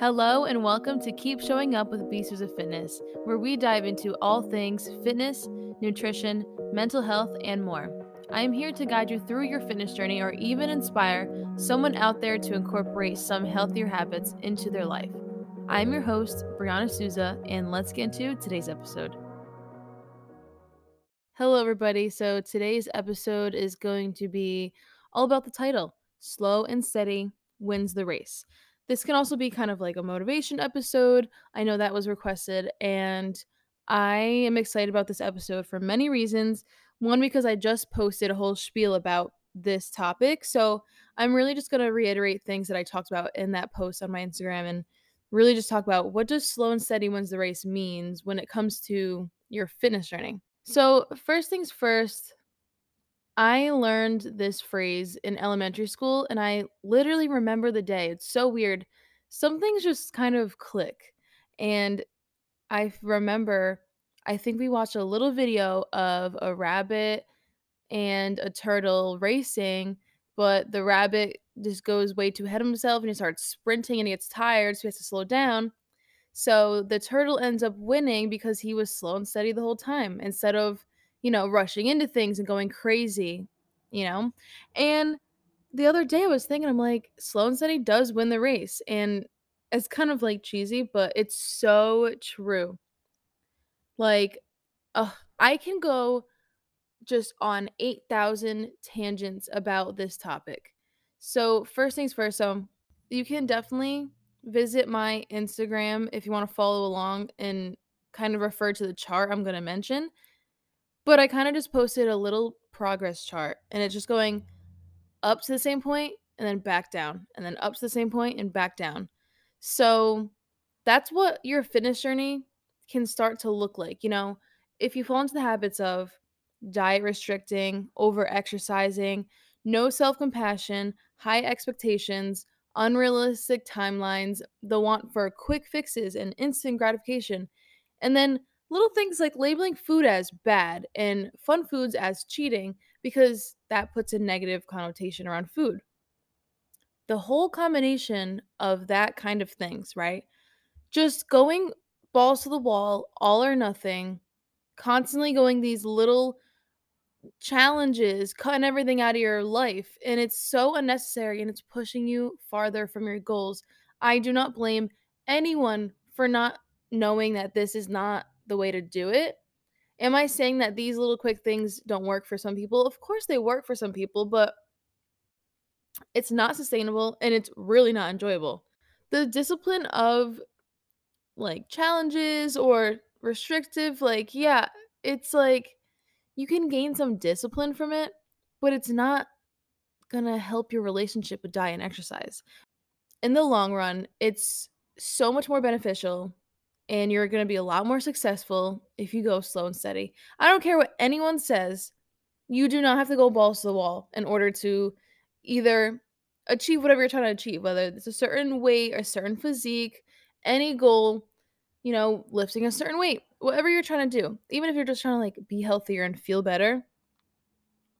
Hello, and welcome to Keep Showing Up with Beasters of Fitness, where we dive into all things fitness, nutrition, mental health, and more. I am here to guide you through your fitness journey or even inspire someone out there to incorporate some healthier habits into their life. I am your host, Brianna Souza, and let's get into today's episode. Hello, everybody. So, today's episode is going to be all about the title Slow and Steady Wins the Race. This can also be kind of like a motivation episode. I know that was requested, and I am excited about this episode for many reasons. One, because I just posted a whole spiel about this topic. So I'm really just going to reiterate things that I talked about in that post on my Instagram and really just talk about what does slow and steady wins the race means when it comes to your fitness journey. So, first things first, I learned this phrase in elementary school and I literally remember the day. It's so weird. Some things just kind of click. And I remember, I think we watched a little video of a rabbit and a turtle racing, but the rabbit just goes way too ahead of himself and he starts sprinting and he gets tired, so he has to slow down. So the turtle ends up winning because he was slow and steady the whole time instead of you know, rushing into things and going crazy, you know? And the other day I was thinking, I'm like, slow said he does win the race. And it's kind of like cheesy, but it's so true. Like, uh, I can go just on 8,000 tangents about this topic. So, first things first, so you can definitely visit my Instagram if you want to follow along and kind of refer to the chart I'm going to mention. But I kind of just posted a little progress chart and it's just going up to the same point and then back down and then up to the same point and back down. So that's what your fitness journey can start to look like. You know, if you fall into the habits of diet restricting, over exercising, no self compassion, high expectations, unrealistic timelines, the want for quick fixes and instant gratification, and then little things like labeling food as bad and fun foods as cheating because that puts a negative connotation around food. The whole combination of that kind of things, right? Just going balls to the wall, all or nothing, constantly going these little challenges, cutting everything out of your life. And it's so unnecessary and it's pushing you farther from your goals. I do not blame anyone for not knowing that this is not the way to do it. Am I saying that these little quick things don't work for some people? Of course they work for some people, but it's not sustainable and it's really not enjoyable. The discipline of like challenges or restrictive, like, yeah, it's like you can gain some discipline from it, but it's not gonna help your relationship with diet and exercise. In the long run, it's so much more beneficial and you're going to be a lot more successful if you go slow and steady. I don't care what anyone says. You do not have to go balls to the wall in order to either achieve whatever you're trying to achieve, whether it's a certain weight, a certain physique, any goal, you know, lifting a certain weight, whatever you're trying to do. Even if you're just trying to like be healthier and feel better,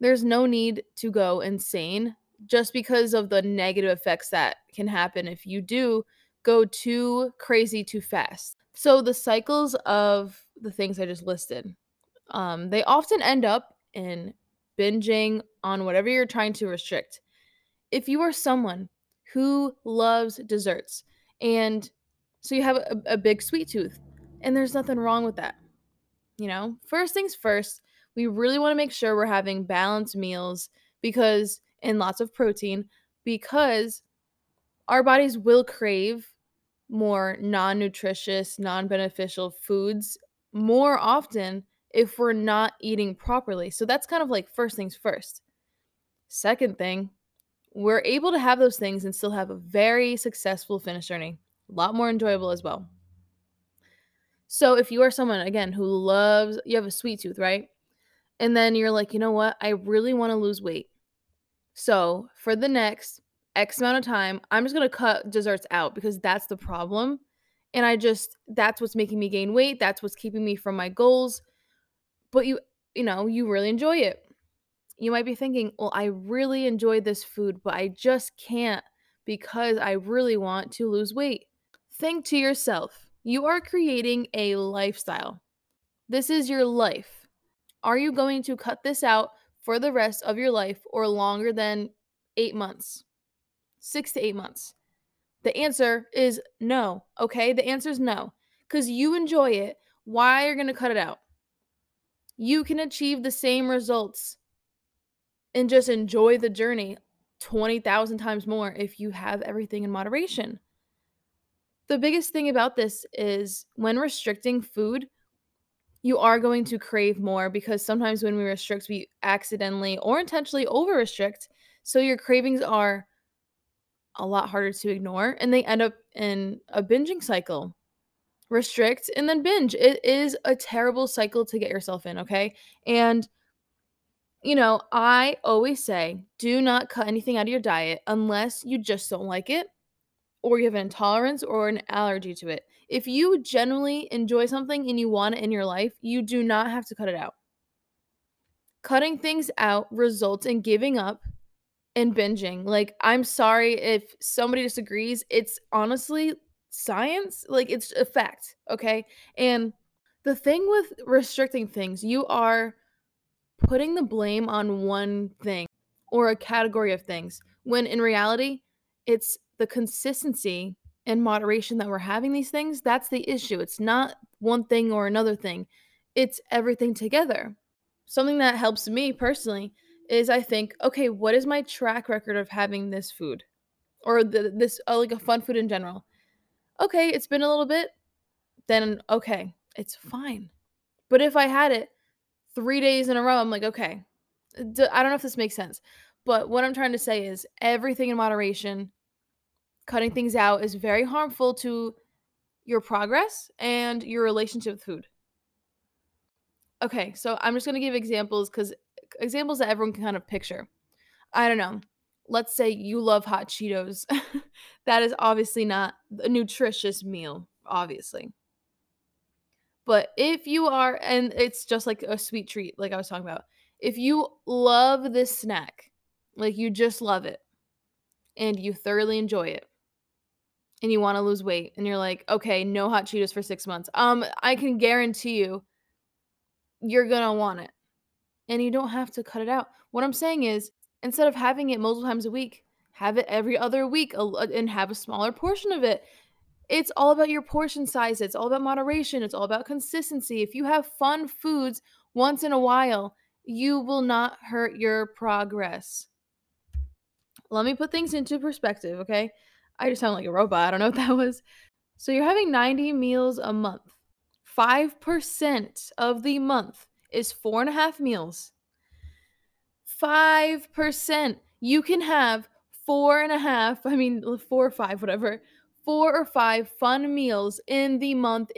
there's no need to go insane just because of the negative effects that can happen if you do go too crazy too fast. So the cycles of the things I just listed, um, they often end up in binging on whatever you're trying to restrict. If you are someone who loves desserts and so you have a, a big sweet tooth, and there's nothing wrong with that. You know, first things first, we really want to make sure we're having balanced meals because, and lots of protein, because our bodies will crave more non nutritious, non beneficial foods more often if we're not eating properly. So that's kind of like first things first. Second thing, we're able to have those things and still have a very successful finish journey. A lot more enjoyable as well. So if you are someone again who loves you have a sweet tooth, right? And then you're like, "You know what? I really want to lose weight." So, for the next X amount of time, I'm just gonna cut desserts out because that's the problem. And I just that's what's making me gain weight. That's what's keeping me from my goals. But you, you know, you really enjoy it. You might be thinking, well, I really enjoy this food, but I just can't because I really want to lose weight. Think to yourself you are creating a lifestyle. This is your life. Are you going to cut this out for the rest of your life or longer than eight months? Six to eight months? The answer is no. Okay. The answer is no. Because you enjoy it. Why are you going to cut it out? You can achieve the same results and just enjoy the journey 20,000 times more if you have everything in moderation. The biggest thing about this is when restricting food, you are going to crave more because sometimes when we restrict, we accidentally or intentionally over restrict. So your cravings are a lot harder to ignore and they end up in a binging cycle. Restrict and then binge. It is a terrible cycle to get yourself in, okay? And you know, I always say do not cut anything out of your diet unless you just don't like it or you have an intolerance or an allergy to it. If you genuinely enjoy something and you want it in your life, you do not have to cut it out. Cutting things out results in giving up and binging. Like, I'm sorry if somebody disagrees. It's honestly science. Like, it's a fact. Okay. And the thing with restricting things, you are putting the blame on one thing or a category of things when in reality, it's the consistency and moderation that we're having these things. That's the issue. It's not one thing or another thing, it's everything together. Something that helps me personally is I think, okay, what is my track record of having this food or the, this uh, like a fun food in general? Okay, it's been a little bit, then okay, it's fine. But if I had it three days in a row, I'm like, okay, I don't know if this makes sense. But what I'm trying to say is everything in moderation, cutting things out is very harmful to your progress and your relationship with food. Okay, so I'm just going to give examples because examples that everyone can kind of picture. I don't know. Let's say you love hot Cheetos. that is obviously not a nutritious meal, obviously. But if you are, and it's just like a sweet treat, like I was talking about, if you love this snack, like you just love it, and you thoroughly enjoy it, and you want to lose weight, and you're like, okay, no hot Cheetos for six months, um, I can guarantee you, you're gonna want it and you don't have to cut it out. What I'm saying is, instead of having it multiple times a week, have it every other week and have a smaller portion of it. It's all about your portion size. It's all about moderation. It's all about consistency. If you have fun foods once in a while, you will not hurt your progress. Let me put things into perspective, okay? I just sound like a robot. I don't know what that was. So you're having 90 meals a month. 5% of the month is four and a half meals. 5%. You can have four and a half, I mean, four or five, whatever, four or five fun meals in the month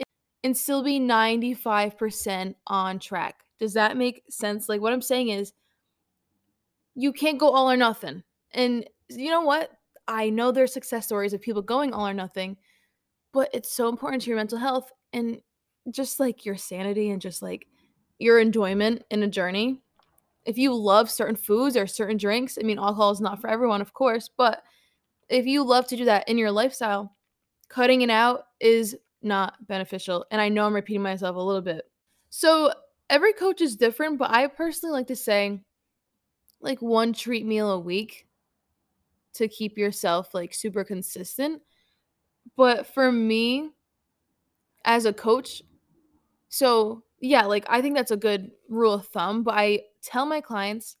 and still be 95% on track. Does that make sense? Like, what I'm saying is, you can't go all or nothing. And you know what? I know there's success stories of people going all or nothing, but it's so important to your mental health and just like your sanity and just like your enjoyment in a journey. If you love certain foods or certain drinks, I mean, alcohol is not for everyone, of course, but if you love to do that in your lifestyle, cutting it out is not beneficial. And I know I'm repeating myself a little bit. So every coach is different, but I personally like to say like one treat meal a week to keep yourself like super consistent. But for me, as a coach, so yeah, like I think that's a good rule of thumb, but I tell my clients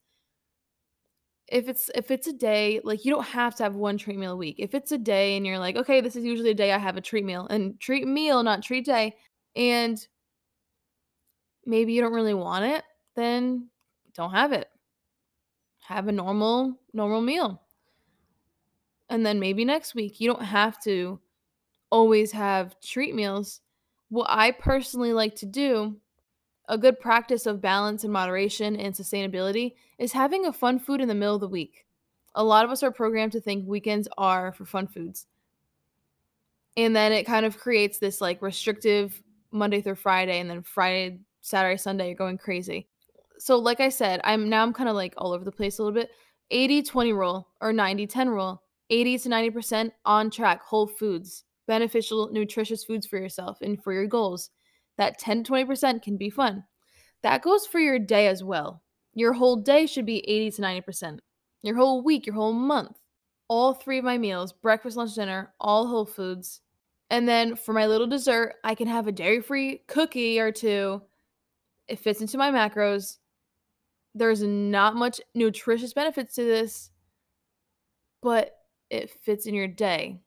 if it's if it's a day, like you don't have to have one treat meal a week. If it's a day and you're like, okay, this is usually a day I have a treat meal and treat meal, not treat day, and maybe you don't really want it, then don't have it. Have a normal normal meal. And then maybe next week you don't have to always have treat meals. What I personally like to do a good practice of balance and moderation and sustainability is having a fun food in the middle of the week. A lot of us are programmed to think weekends are for fun foods. And then it kind of creates this like restrictive Monday through Friday and then Friday, Saturday, Sunday you're going crazy. So like I said, I'm now I'm kind of like all over the place a little bit. 80-20 rule or 90-10 rule. 80 to 90% on track whole foods beneficial, nutritious foods for yourself and for your goals. That 10 to 20% can be fun. That goes for your day as well. Your whole day should be 80 to 90%. Your whole week, your whole month. All three of my meals breakfast, lunch, dinner, all whole foods. And then for my little dessert, I can have a dairy free cookie or two. It fits into my macros. There's not much nutritious benefits to this, but it fits in your day.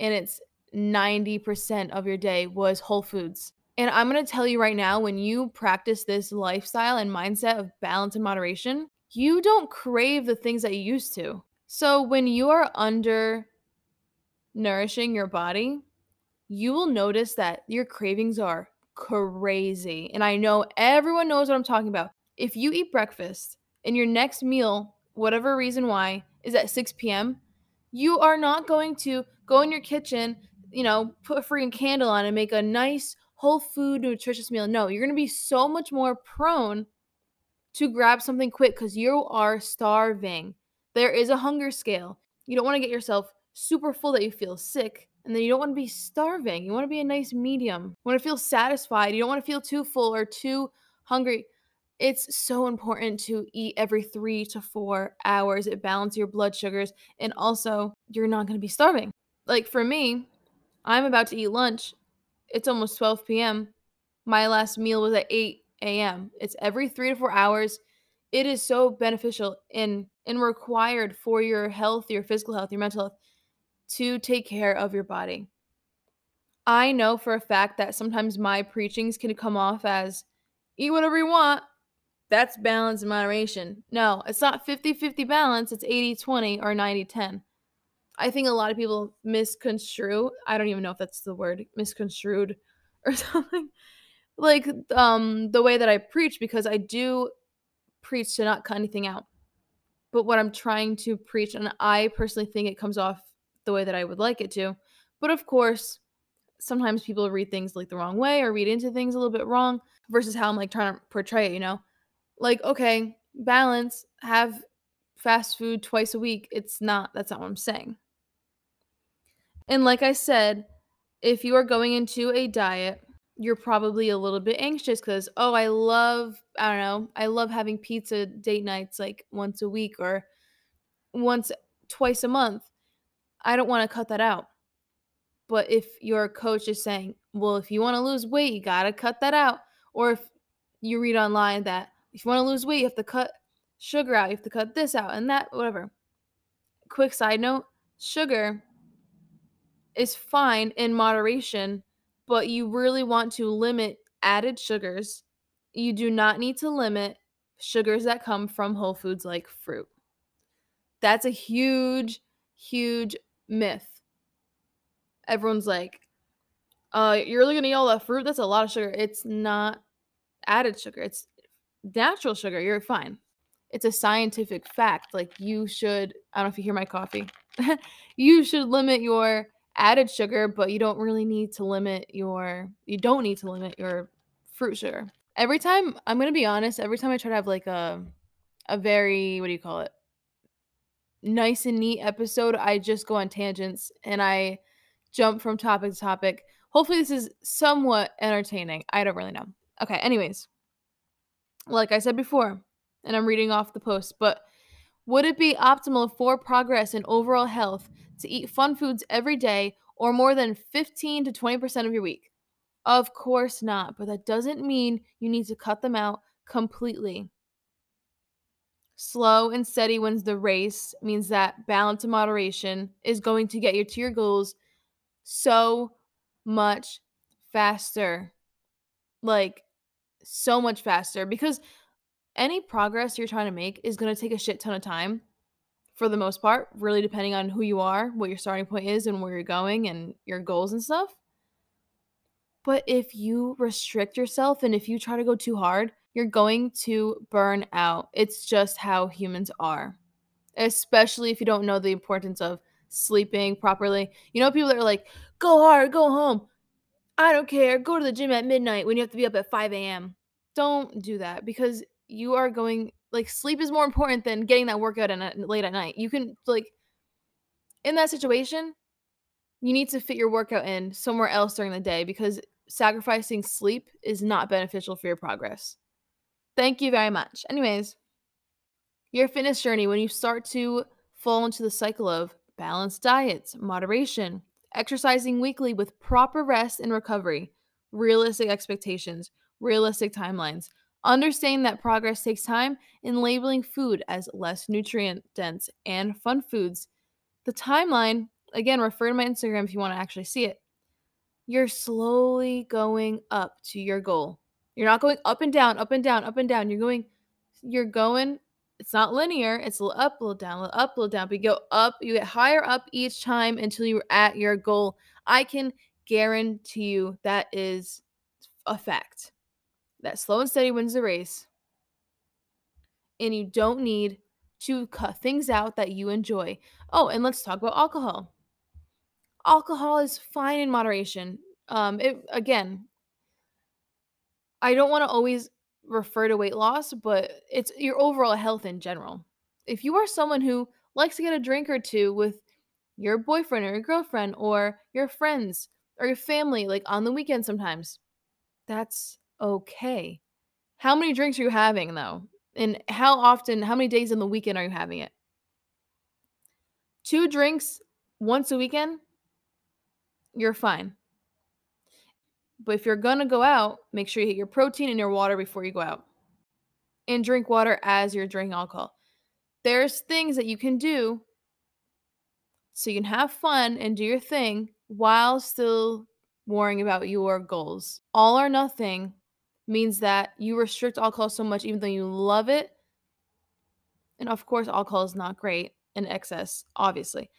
And it's 90% of your day was whole foods. And I'm going to tell you right now when you practice this lifestyle and mindset of balance and moderation, you don't crave the things that you used to. So when you are under nourishing your body, you will notice that your cravings are crazy. And I know everyone knows what I'm talking about. If you eat breakfast and your next meal, whatever reason why, is at 6 p.m., you are not going to go in your kitchen, you know, put a freaking candle on and make a nice whole food nutritious meal. No, you're going to be so much more prone to grab something quick because you are starving. There is a hunger scale. You don't want to get yourself super full that you feel sick. And then you don't want to be starving. You want to be a nice medium. You want to feel satisfied. You don't want to feel too full or too hungry. It's so important to eat every three to four hours. It balances your blood sugars. And also, you're not going to be starving. Like for me, I'm about to eat lunch. It's almost 12 p.m. My last meal was at 8 a.m. It's every three to four hours. It is so beneficial and, and required for your health, your physical health, your mental health to take care of your body. I know for a fact that sometimes my preachings can come off as eat whatever you want. That's balance and moderation. No, it's not 50 50 balance, it's 80 20 or 90 10. I think a lot of people misconstrue. I don't even know if that's the word, misconstrued or something. Like um the way that I preach because I do preach to not cut anything out. But what I'm trying to preach and I personally think it comes off the way that I would like it to. But of course, sometimes people read things like the wrong way or read into things a little bit wrong versus how I'm like trying to portray it, you know? Like, okay, balance, have fast food twice a week. It's not, that's not what I'm saying. And like I said, if you are going into a diet, you're probably a little bit anxious because, oh, I love, I don't know, I love having pizza date nights like once a week or once, twice a month. I don't want to cut that out. But if your coach is saying, well, if you want to lose weight, you got to cut that out. Or if you read online that if you want to lose weight, you have to cut sugar out, you have to cut this out and that, whatever. Quick side note sugar is fine in moderation, but you really want to limit added sugars. You do not need to limit sugars that come from whole foods like fruit. That's a huge, huge myth. Everyone's like, uh, you're really gonna eat all that fruit? That's a lot of sugar. It's not added sugar, it's natural sugar. You're fine. It's a scientific fact. Like, you should, I don't know if you hear my coffee, you should limit your added sugar, but you don't really need to limit your, you don't need to limit your fruit sugar. Every time, I'm gonna be honest, every time I try to have like a, a very, what do you call it? nice and neat episode, I just go on tangents and I jump from topic to topic. Hopefully, this is somewhat entertaining. I don't really know. Okay, anyways, like I said before, and I'm reading off the post, but would it be optimal for progress and overall health to eat fun foods every day or more than 15 to 20% of your week? Of course not, but that doesn't mean you need to cut them out completely. Slow and steady wins the race means that balance and moderation is going to get you to your goals so much faster. Like, so much faster because any progress you're trying to make is going to take a shit ton of time for the most part, really depending on who you are, what your starting point is, and where you're going and your goals and stuff. But if you restrict yourself and if you try to go too hard, you're going to burn out. It's just how humans are, especially if you don't know the importance of sleeping properly. You know, people that are like, go hard, go home. I don't care. Go to the gym at midnight when you have to be up at 5 a.m. Don't do that because you are going, like, sleep is more important than getting that workout at, late at night. You can, like, in that situation, you need to fit your workout in somewhere else during the day because sacrificing sleep is not beneficial for your progress. Thank you very much. Anyways, your fitness journey, when you start to fall into the cycle of balanced diets, moderation, exercising weekly with proper rest and recovery, realistic expectations, realistic timelines, understanding that progress takes time, and labeling food as less nutrient dense and fun foods. The timeline, again, refer to my Instagram if you want to actually see it. You're slowly going up to your goal. You're not going up and down, up and down, up and down. You're going, you're going it's not linear. It's a little up, a little down, a little up, a little down. But you go up, you get higher up each time until you're at your goal. I can guarantee you that is a fact. That slow and steady wins the race. And you don't need to cut things out that you enjoy. Oh, and let's talk about alcohol. Alcohol is fine in moderation. Um, it again, I don't want to always refer to weight loss, but it's your overall health in general. If you are someone who likes to get a drink or two with your boyfriend or your girlfriend or your friends or your family, like on the weekend sometimes, that's okay. How many drinks are you having though? And how often, how many days in the weekend are you having it? Two drinks once a weekend, you're fine. But if you're going to go out, make sure you hit your protein and your water before you go out. And drink water as you're drinking alcohol. There's things that you can do so you can have fun and do your thing while still worrying about your goals. All or nothing means that you restrict alcohol so much, even though you love it. And of course, alcohol is not great in excess, obviously.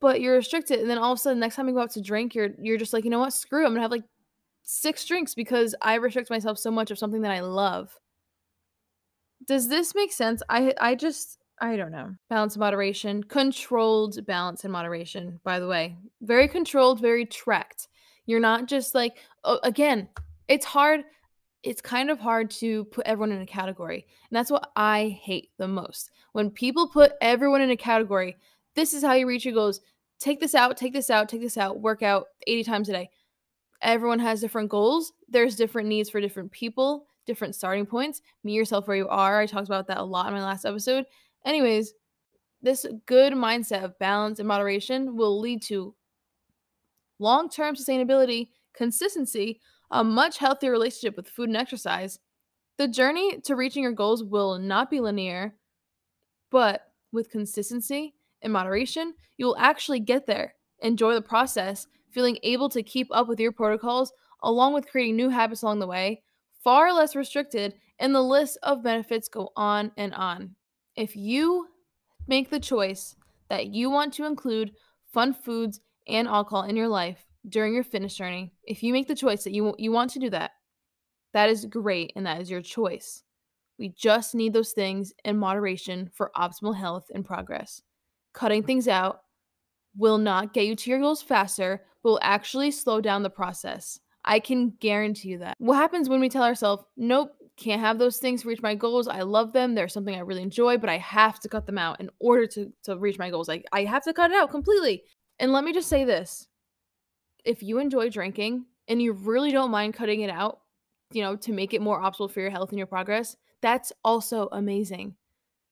But you're restricted, and then all of a sudden, next time you go out to drink, you're you're just like, you know what, screw. It. I'm gonna have like six drinks because I restrict myself so much of something that I love. Does this make sense? I I just I don't know. Balance and moderation, controlled balance and moderation. By the way, very controlled, very tracked. You're not just like oh, again. It's hard. It's kind of hard to put everyone in a category, and that's what I hate the most. When people put everyone in a category, this is how you reach your goals. Take this out, take this out, take this out. Work out 80 times a day everyone has different goals. There's different needs for different people, different starting points. Meet yourself where you are. I talked about that a lot in my last episode. Anyways, this good mindset of balance and moderation will lead to long term sustainability, consistency, a much healthier relationship with food and exercise. The journey to reaching your goals will not be linear, but with consistency and moderation, you will actually get there. Enjoy the process feeling able to keep up with your protocols, along with creating new habits along the way, far less restricted, and the list of benefits go on and on. If you make the choice that you want to include fun foods and alcohol in your life during your fitness journey, if you make the choice that you, you want to do that, that is great and that is your choice. We just need those things in moderation for optimal health and progress. Cutting things out will not get you to your goals faster, but will actually slow down the process. I can guarantee you that. What happens when we tell ourselves, nope, can't have those things to reach my goals. I love them. They're something I really enjoy, but I have to cut them out in order to, to reach my goals. Like I have to cut it out completely. And let me just say this. If you enjoy drinking and you really don't mind cutting it out, you know, to make it more optimal for your health and your progress, that's also amazing.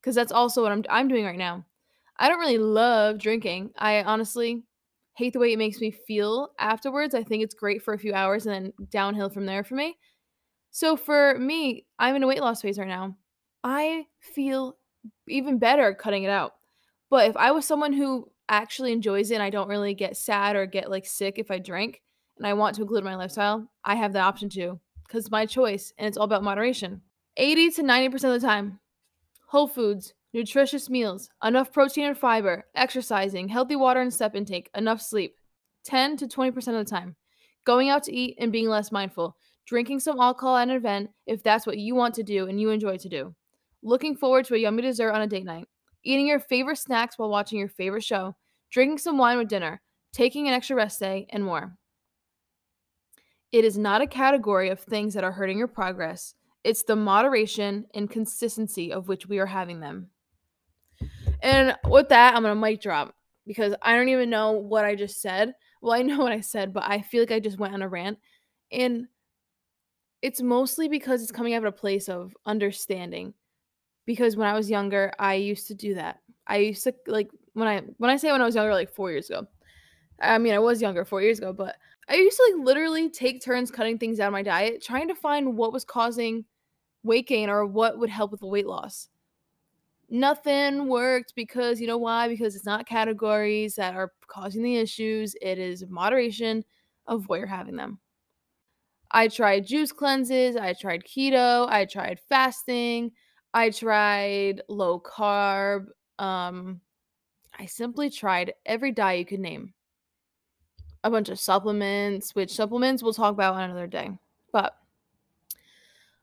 Cuz that's also what I'm I'm doing right now. I don't really love drinking. I honestly hate the way it makes me feel afterwards. I think it's great for a few hours and then downhill from there for me. So for me, I'm in a weight loss phase right now. I feel even better cutting it out. But if I was someone who actually enjoys it and I don't really get sad or get like sick if I drink and I want to include my mm. lifestyle, I have the option to because it's my choice and it's all about moderation. 80 to 90% of the time, whole foods, nutritious meals, enough protein and fiber, exercising, healthy water and step intake, enough sleep. 10 to 20% of the time. Going out to eat and being less mindful. Drinking some alcohol at an event if that's what you want to do and you enjoy to do. Looking forward to a yummy dessert on a date night. Eating your favorite snacks while watching your favorite show. Drinking some wine with dinner. Taking an extra rest day, and more. It is not a category of things that are hurting your progress. It's the moderation and consistency of which we are having them. And with that, I'm gonna mic drop. because I don't even know what I just said. Well, I know what I said, but I feel like I just went on a rant. And it's mostly because it's coming out of a place of understanding. Because when I was younger, I used to do that. I used to like when I when I say when I was younger, like four years ago. I mean, I was younger four years ago, but I used to like literally take turns cutting things out of my diet, trying to find what was causing weight gain or what would help with the weight loss. Nothing worked because you know why? Because it's not categories that are causing the issues. It is moderation of where you're having them. I tried juice cleanses, I tried keto, I tried fasting, I tried low carb. Um, I simply tried every diet you could name. A bunch of supplements, which supplements we'll talk about on another day. But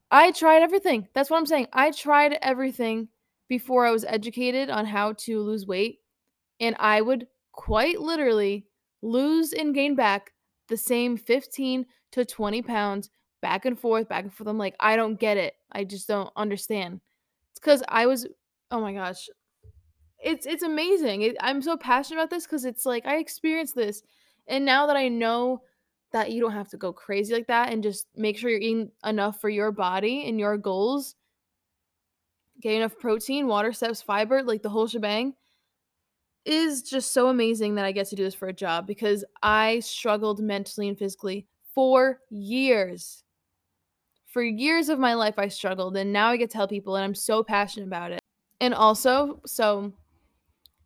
I tried everything. That's what I'm saying. I tried everything before I was educated on how to lose weight. And I would quite literally lose and gain back the same 15 to 20 pounds back and forth, back and forth. I'm like, I don't get it. I just don't understand. It's because I was, oh my gosh, it's it's amazing. It, I'm so passionate about this because it's like I experienced this, and now that I know that you don't have to go crazy like that, and just make sure you're eating enough for your body and your goals, get enough protein, water, steps, fiber, like the whole shebang is just so amazing that I get to do this for a job because I struggled mentally and physically for years. For years of my life, I struggled, and now I get to help people, and I'm so passionate about it. And also, so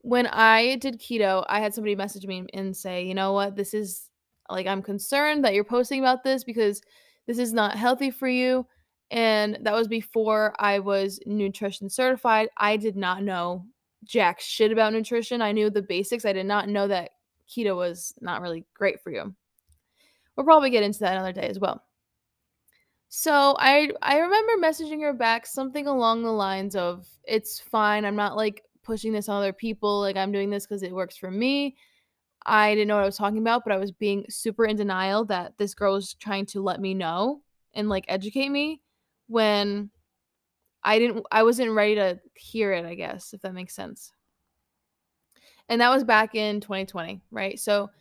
when I did keto, I had somebody message me and say, you know what, this is like, I'm concerned that you're posting about this because this is not healthy for you. And that was before I was nutrition certified. I did not know jack shit about nutrition. I knew the basics. I did not know that keto was not really great for you. We'll probably get into that another day as well. So I I remember messaging her back something along the lines of it's fine. I'm not like pushing this on other people. Like I'm doing this cuz it works for me. I didn't know what I was talking about, but I was being super in denial that this girl was trying to let me know and like educate me when I didn't I wasn't ready to hear it, I guess, if that makes sense. And that was back in 2020, right? So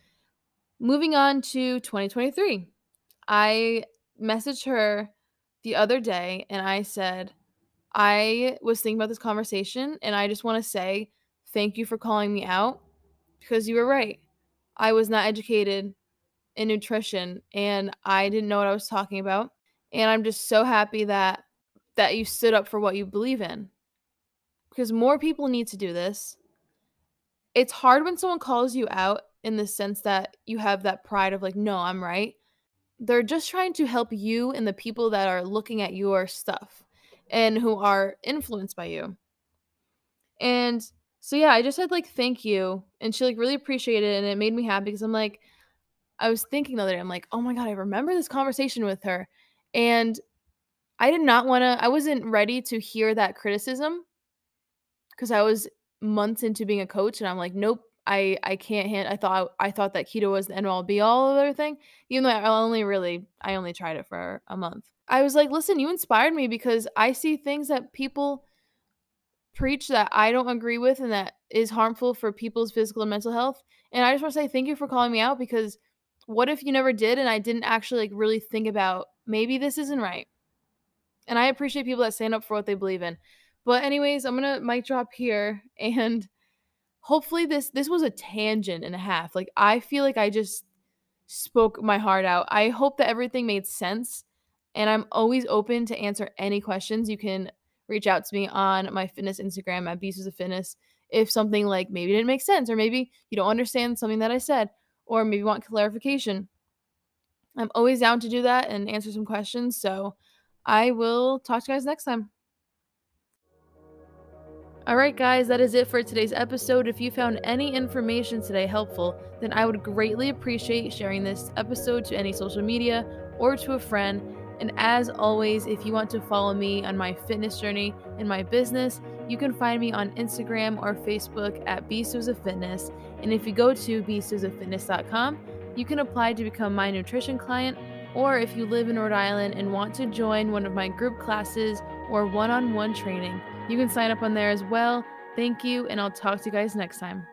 moving on to 2023. I messaged her the other day and I said, I was thinking about this conversation and I just want to say thank you for calling me out because you were right. I was not educated in nutrition and I didn't know what I was talking about. And I'm just so happy that that you stood up for what you believe in. Because more people need to do this. It's hard when someone calls you out in the sense that you have that pride of like, no, I'm right. They're just trying to help you and the people that are looking at your stuff and who are influenced by you. And so yeah, I just said like thank you. And she like really appreciated it and it made me happy because I'm like, I was thinking the other day, I'm like, oh my God, I remember this conversation with her. And I did not want to, I wasn't ready to hear that criticism because I was months into being a coach and I'm like, nope, I I can't hand I thought I thought that keto was the end all be all of everything, even though I only really I only tried it for a month. I was like, listen, you inspired me because I see things that people preach that I don't agree with and that is harmful for people's physical and mental health. And I just want to say thank you for calling me out because what if you never did and I didn't actually like really think about maybe this isn't right. And I appreciate people that stand up for what they believe in. But anyways, I'm gonna mic drop here and hopefully this this was a tangent and a half. Like I feel like I just spoke my heart out. I hope that everything made sense and I'm always open to answer any questions. You can reach out to me on my fitness Instagram at Beasts of Fitness if something like maybe didn't make sense or maybe you don't understand something that I said or maybe want clarification. I'm always down to do that and answer some questions. So I will talk to you guys next time. Alright, guys, that is it for today's episode. If you found any information today helpful, then I would greatly appreciate sharing this episode to any social media or to a friend. And as always, if you want to follow me on my fitness journey and my business, you can find me on Instagram or Facebook at of Fitness. And if you go to beastosfitness.com, you can apply to become my nutrition client or if you live in Rhode Island and want to join one of my group classes or one on one training, you can sign up on there as well. Thank you, and I'll talk to you guys next time.